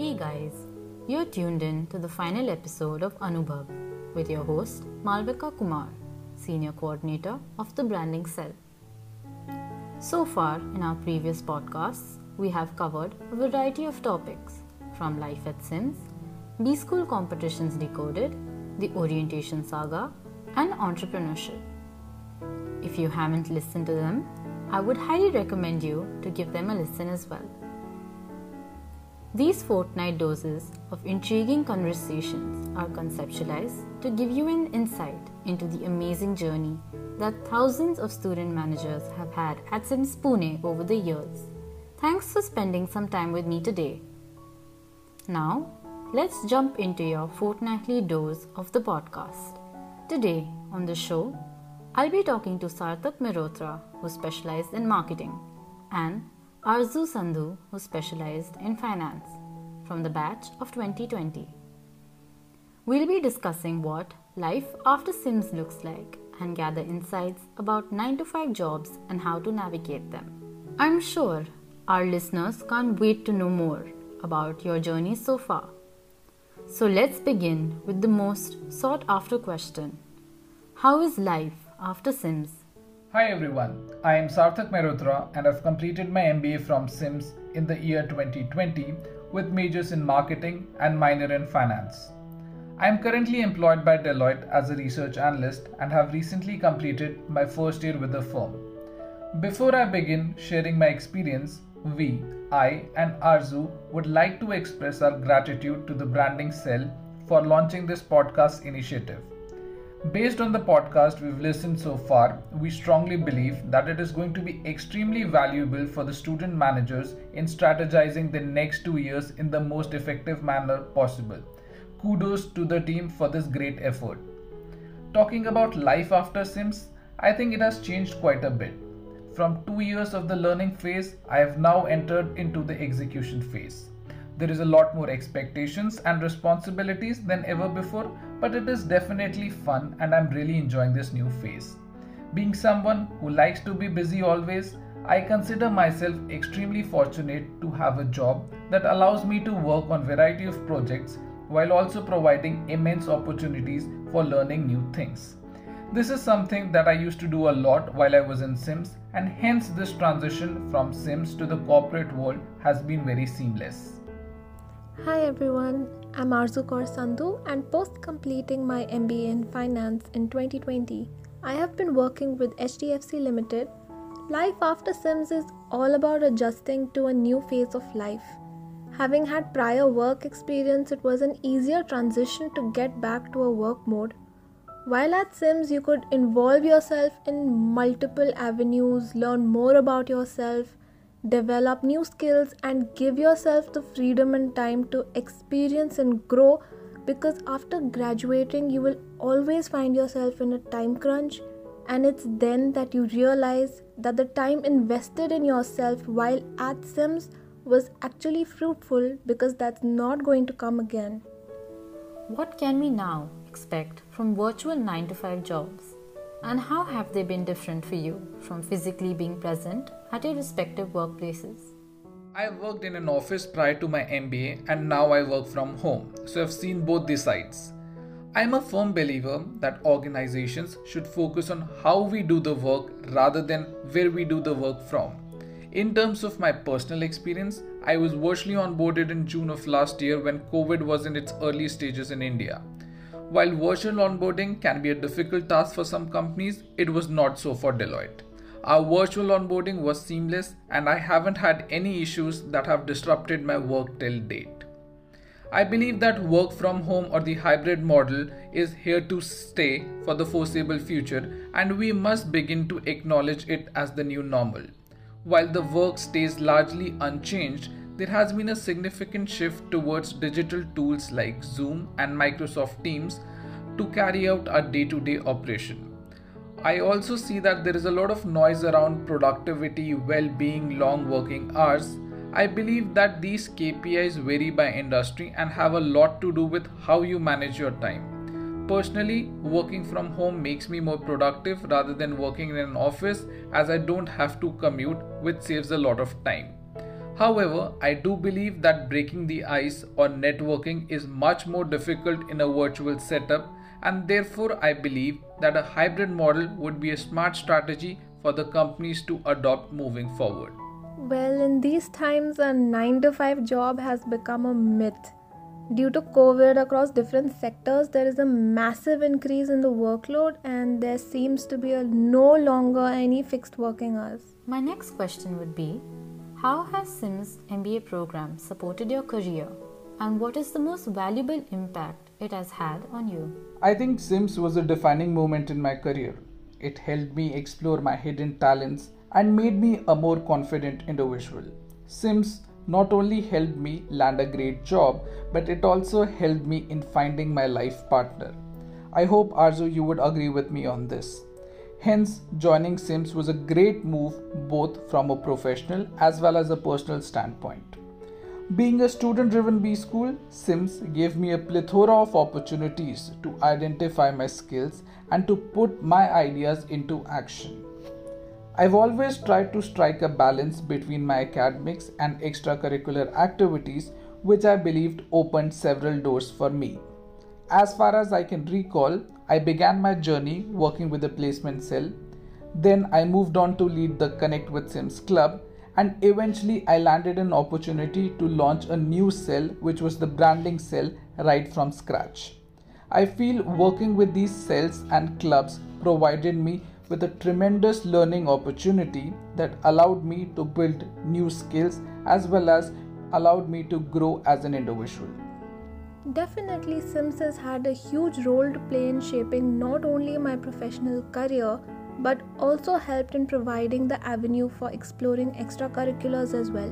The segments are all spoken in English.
Hey guys, you're tuned in to the final episode of Anubhav with your host Malvika Kumar, Senior Coordinator of the Branding Cell. So far, in our previous podcasts, we have covered a variety of topics from life at Sims, B School competitions decoded, the orientation saga, and entrepreneurship. If you haven't listened to them, I would highly recommend you to give them a listen as well. These fortnight doses of intriguing conversations are conceptualized to give you an insight into the amazing journey that thousands of student managers have had at Sims Pune over the years. Thanks for spending some time with me today. Now, let's jump into your fortnightly dose of the podcast. Today on the show, I'll be talking to Sarthak Mehrotra, who specialized in marketing, and Arzu Sandhu, who specialized in finance, from the batch of 2020. We'll be discussing what life after Sims looks like and gather insights about 9 to 5 jobs and how to navigate them. I'm sure our listeners can't wait to know more about your journey so far. So let's begin with the most sought after question How is life after Sims? Hi everyone, I am Sarthak Mehrotra and I've completed my MBA from SIMS in the year 2020 with majors in marketing and minor in finance. I am currently employed by Deloitte as a research analyst and have recently completed my first year with the firm. Before I begin sharing my experience, we, I, and Arzu would like to express our gratitude to the Branding Cell for launching this podcast initiative. Based on the podcast we've listened so far, we strongly believe that it is going to be extremely valuable for the student managers in strategizing the next two years in the most effective manner possible. Kudos to the team for this great effort. Talking about life after Sims, I think it has changed quite a bit. From two years of the learning phase, I have now entered into the execution phase. There is a lot more expectations and responsibilities than ever before, but it is definitely fun and I'm really enjoying this new phase. Being someone who likes to be busy always, I consider myself extremely fortunate to have a job that allows me to work on variety of projects while also providing immense opportunities for learning new things. This is something that I used to do a lot while I was in Sims and hence this transition from Sims to the corporate world has been very seamless. Hi everyone, I'm Arzu Kaur Sandhu and post completing my MBA in finance in 2020, I have been working with HDFC Limited. Life after Sims is all about adjusting to a new phase of life. Having had prior work experience, it was an easier transition to get back to a work mode. While at Sims, you could involve yourself in multiple avenues, learn more about yourself, develop new skills and give yourself the freedom and time to experience and grow because after graduating you will always find yourself in a time crunch and it's then that you realize that the time invested in yourself while at sims was actually fruitful because that's not going to come again. What can we now expect from virtual 9 to 5 jobs and how have they been different for you from physically being present at your respective workplaces? I worked in an office prior to my MBA and now I work from home, so I've seen both the sides. I am a firm believer that organizations should focus on how we do the work rather than where we do the work from. In terms of my personal experience, I was virtually onboarded in June of last year when COVID was in its early stages in India. While virtual onboarding can be a difficult task for some companies, it was not so for Deloitte. Our virtual onboarding was seamless and I haven't had any issues that have disrupted my work till date. I believe that work from home or the hybrid model is here to stay for the foreseeable future and we must begin to acknowledge it as the new normal. While the work stays largely unchanged, there has been a significant shift towards digital tools like Zoom and Microsoft Teams to carry out our day to day operation. I also see that there is a lot of noise around productivity, well being, long working hours. I believe that these KPIs vary by industry and have a lot to do with how you manage your time. Personally, working from home makes me more productive rather than working in an office as I don't have to commute, which saves a lot of time. However, I do believe that breaking the ice or networking is much more difficult in a virtual setup, and therefore, I believe that a hybrid model would be a smart strategy for the companies to adopt moving forward. Well, in these times, a 9 to 5 job has become a myth. Due to COVID across different sectors, there is a massive increase in the workload, and there seems to be a no longer any fixed working hours. My next question would be how has SIMS MBA program supported your career and what is the most valuable impact it has had on you? I think SIMS was a defining moment in my career. It helped me explore my hidden talents and made me a more confident individual. SIMS not only helped me land a great job, but it also helped me in finding my life partner. I hope Arzu you would agree with me on this. Hence, joining SIMS was a great move both from a professional as well as a personal standpoint. Being a student driven B school, SIMS gave me a plethora of opportunities to identify my skills and to put my ideas into action. I've always tried to strike a balance between my academics and extracurricular activities, which I believed opened several doors for me. As far as I can recall, I began my journey working with the placement cell. Then I moved on to lead the Connect with Sims club, and eventually I landed an opportunity to launch a new cell, which was the branding cell, right from scratch. I feel working with these cells and clubs provided me with a tremendous learning opportunity that allowed me to build new skills as well as allowed me to grow as an individual. Definitely, Sims has had a huge role to play in shaping not only my professional career but also helped in providing the avenue for exploring extracurriculars as well.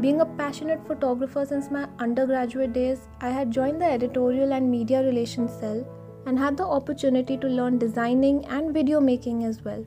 Being a passionate photographer since my undergraduate days, I had joined the editorial and media relations cell and had the opportunity to learn designing and video making as well.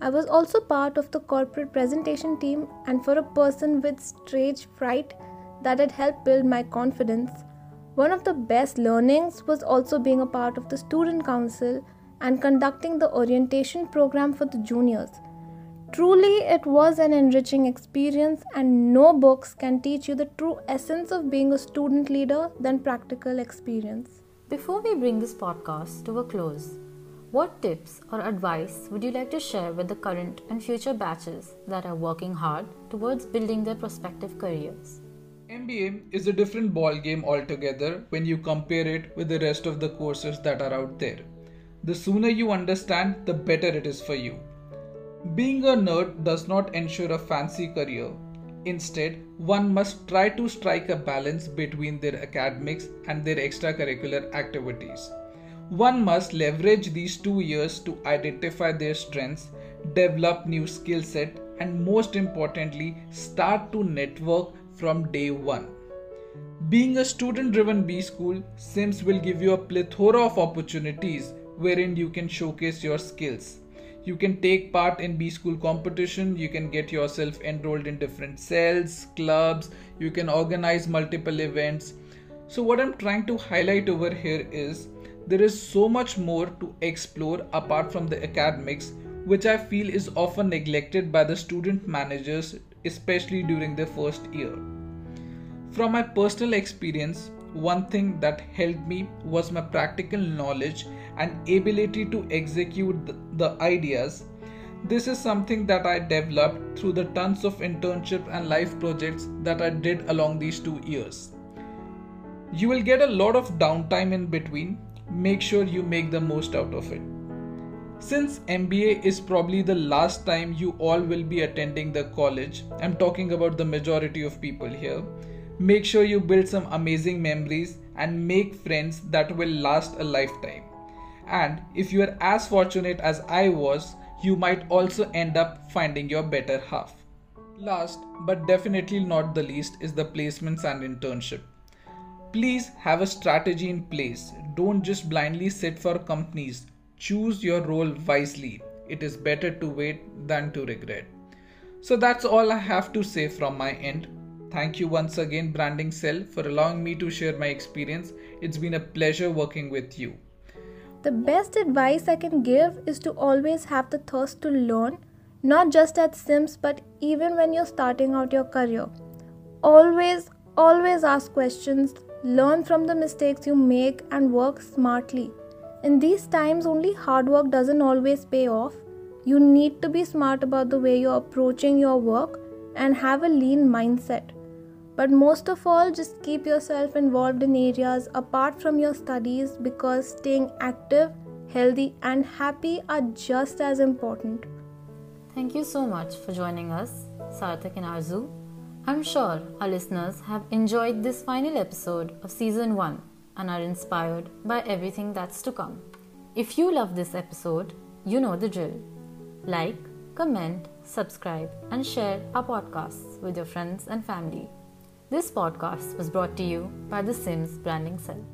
I was also part of the corporate presentation team, and for a person with stage fright, that had helped build my confidence one of the best learnings was also being a part of the student council and conducting the orientation program for the juniors. Truly, it was an enriching experience, and no books can teach you the true essence of being a student leader than practical experience. Before we bring this podcast to a close, what tips or advice would you like to share with the current and future batches that are working hard towards building their prospective careers? MBA is a different ball game altogether when you compare it with the rest of the courses that are out there. The sooner you understand, the better it is for you. Being a nerd does not ensure a fancy career. Instead, one must try to strike a balance between their academics and their extracurricular activities. One must leverage these two years to identify their strengths, develop new skill set, and most importantly, start to network from day one. Being a student driven B school, SIMS will give you a plethora of opportunities wherein you can showcase your skills. You can take part in B school competition, you can get yourself enrolled in different cells, clubs, you can organize multiple events. So, what I'm trying to highlight over here is there is so much more to explore apart from the academics, which I feel is often neglected by the student managers especially during their first year. From my personal experience, one thing that helped me was my practical knowledge and ability to execute the ideas. This is something that I developed through the tons of internship and life projects that I did along these two years. You will get a lot of downtime in between. Make sure you make the most out of it. Since MBA is probably the last time you all will be attending the college, I'm talking about the majority of people here. Make sure you build some amazing memories and make friends that will last a lifetime. And if you are as fortunate as I was, you might also end up finding your better half. Last but definitely not the least is the placements and internship. Please have a strategy in place. Don't just blindly sit for companies Choose your role wisely. It is better to wait than to regret. So that's all I have to say from my end. Thank you once again, Branding Cell, for allowing me to share my experience. It's been a pleasure working with you. The best advice I can give is to always have the thirst to learn, not just at Sims, but even when you're starting out your career. Always, always ask questions, learn from the mistakes you make, and work smartly. In these times, only hard work doesn't always pay off. You need to be smart about the way you're approaching your work and have a lean mindset. But most of all, just keep yourself involved in areas apart from your studies because staying active, healthy, and happy are just as important. Thank you so much for joining us, Sarthak and Arzu. I'm sure our listeners have enjoyed this final episode of season 1 and are inspired by everything that's to come. If you love this episode, you know the drill. Like, comment, subscribe, and share our podcasts with your friends and family. This podcast was brought to you by the Sims Branding Cell.